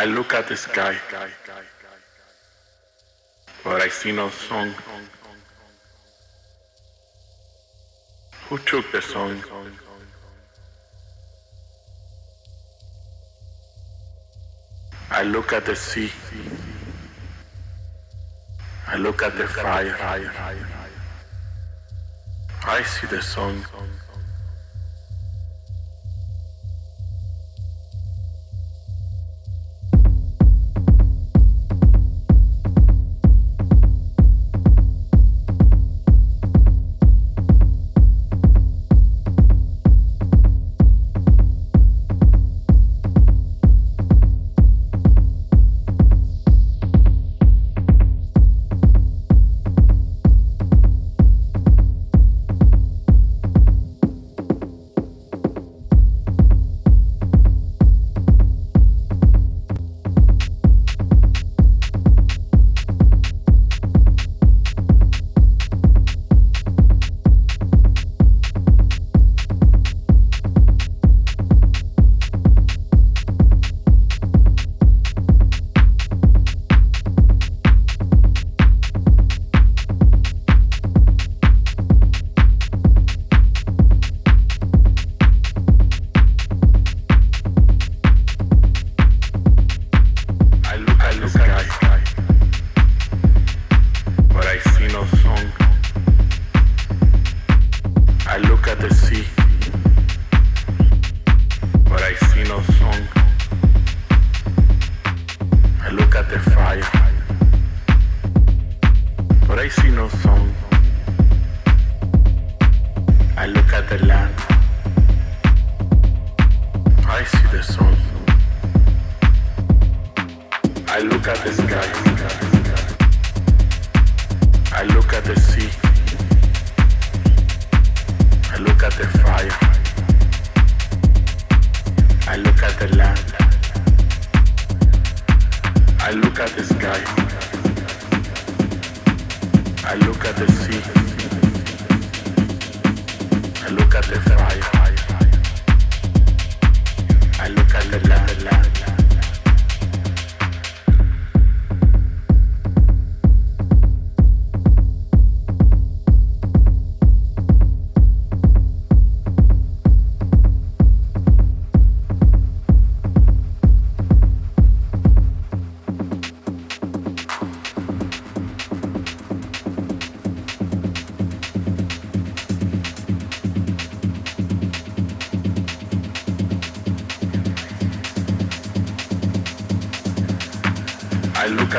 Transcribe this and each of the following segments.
I look at the sky, but I see no song. Who took the song? I look at the sea. I look at the fire. I see the sun.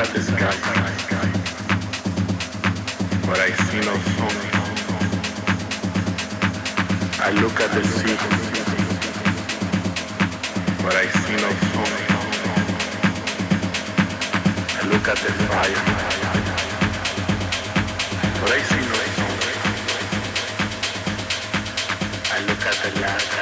sunset is but I see no sun. I look at the sea, but I see no phone I look at the fire, but I see no sun. I look at the land.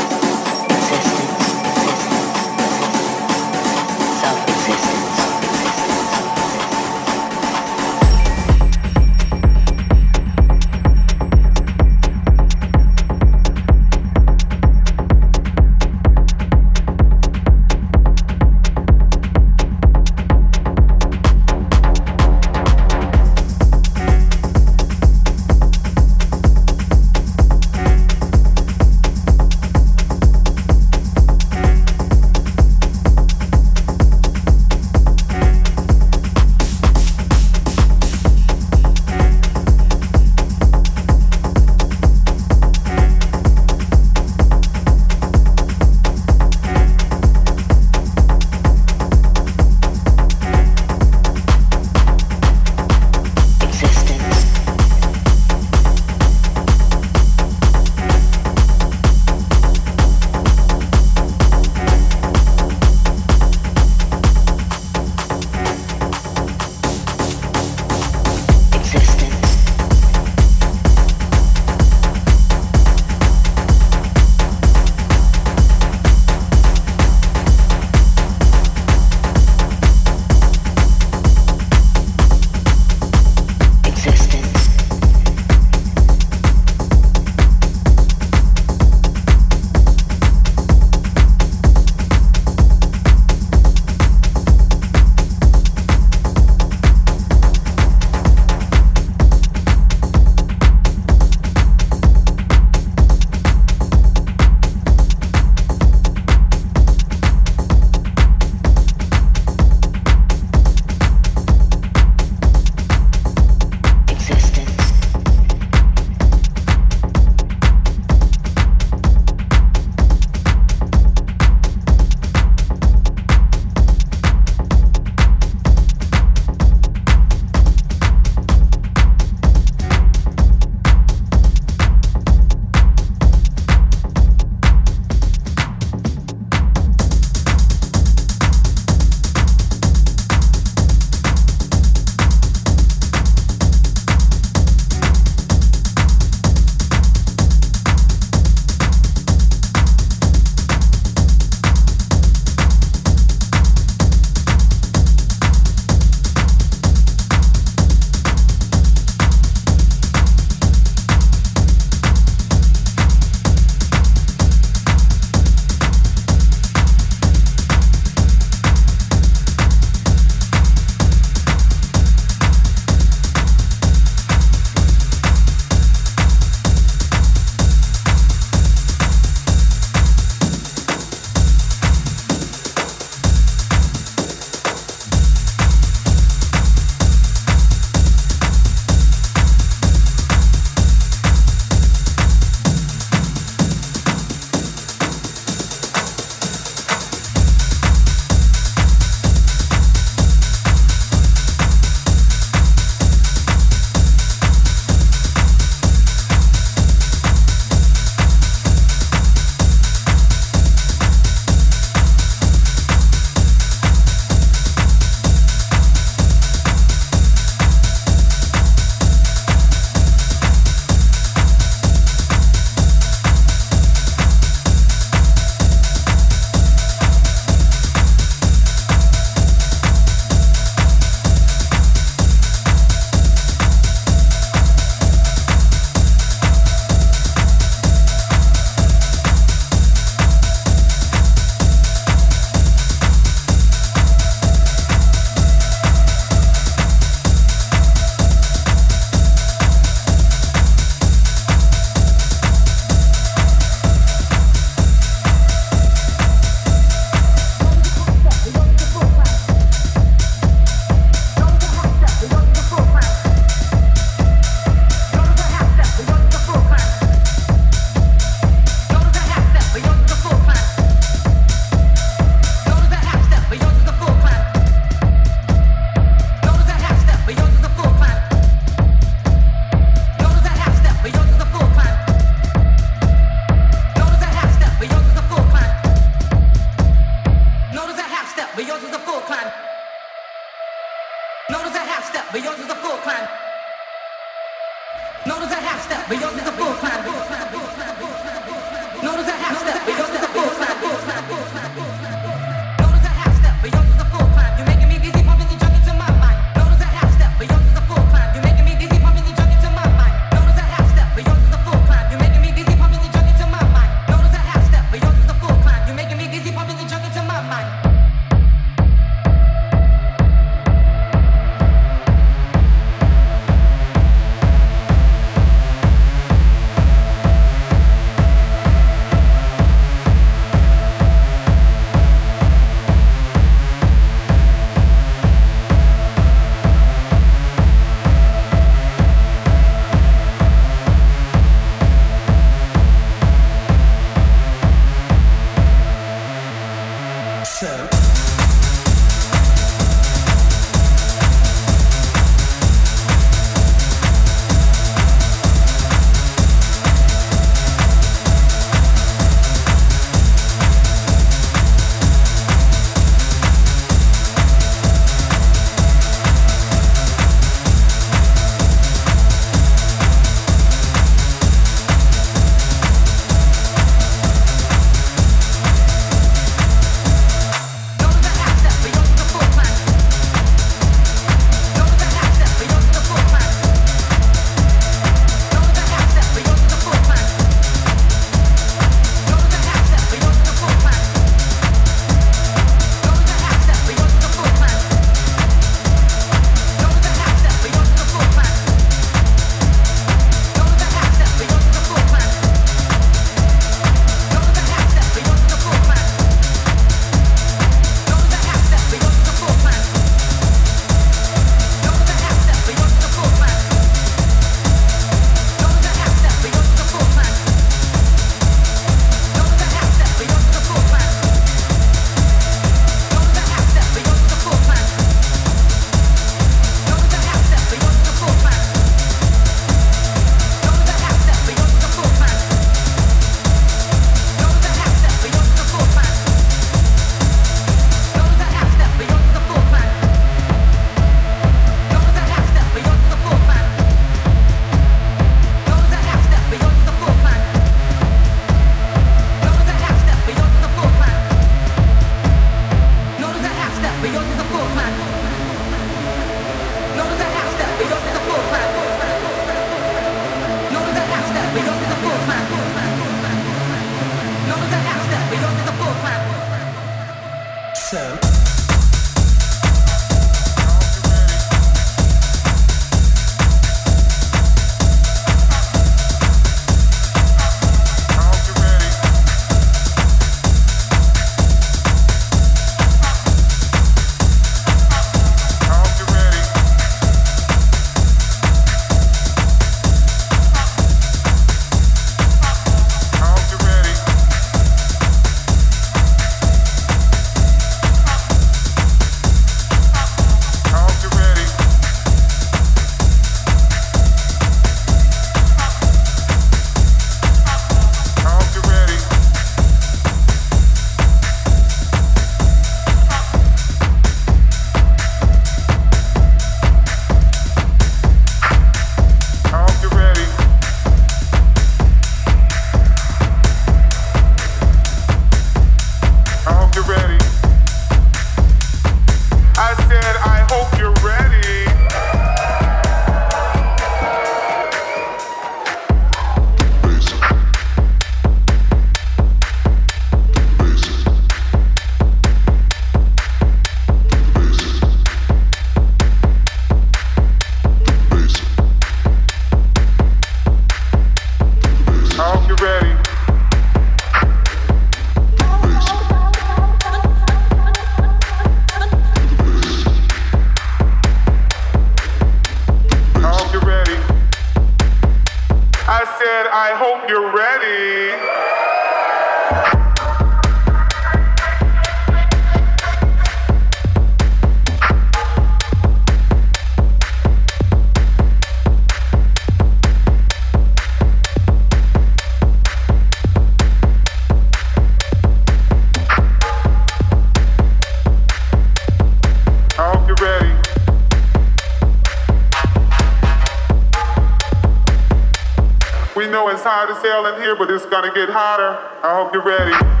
Hot as hell in here, but it's gonna get hotter. I hope you're ready.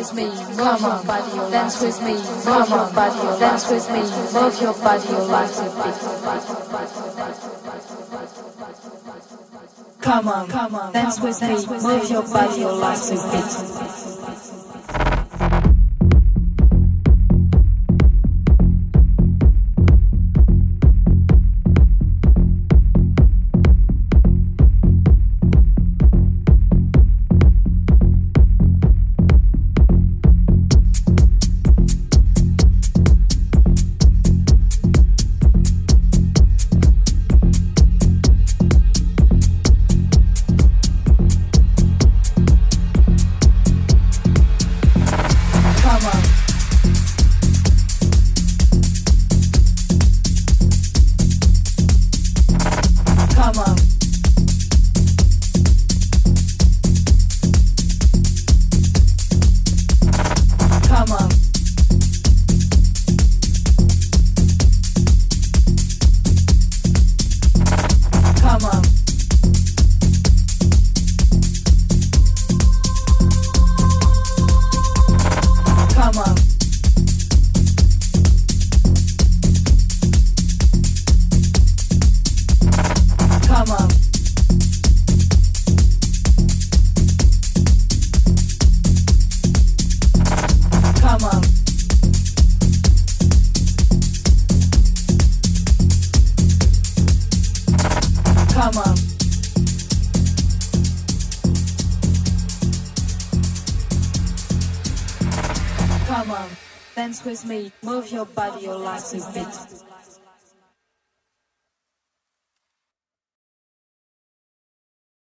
With me, move your body, dance with me, move your body, dance with me, move your body, your life Come on, come on, dance with me, move your body, your life beat.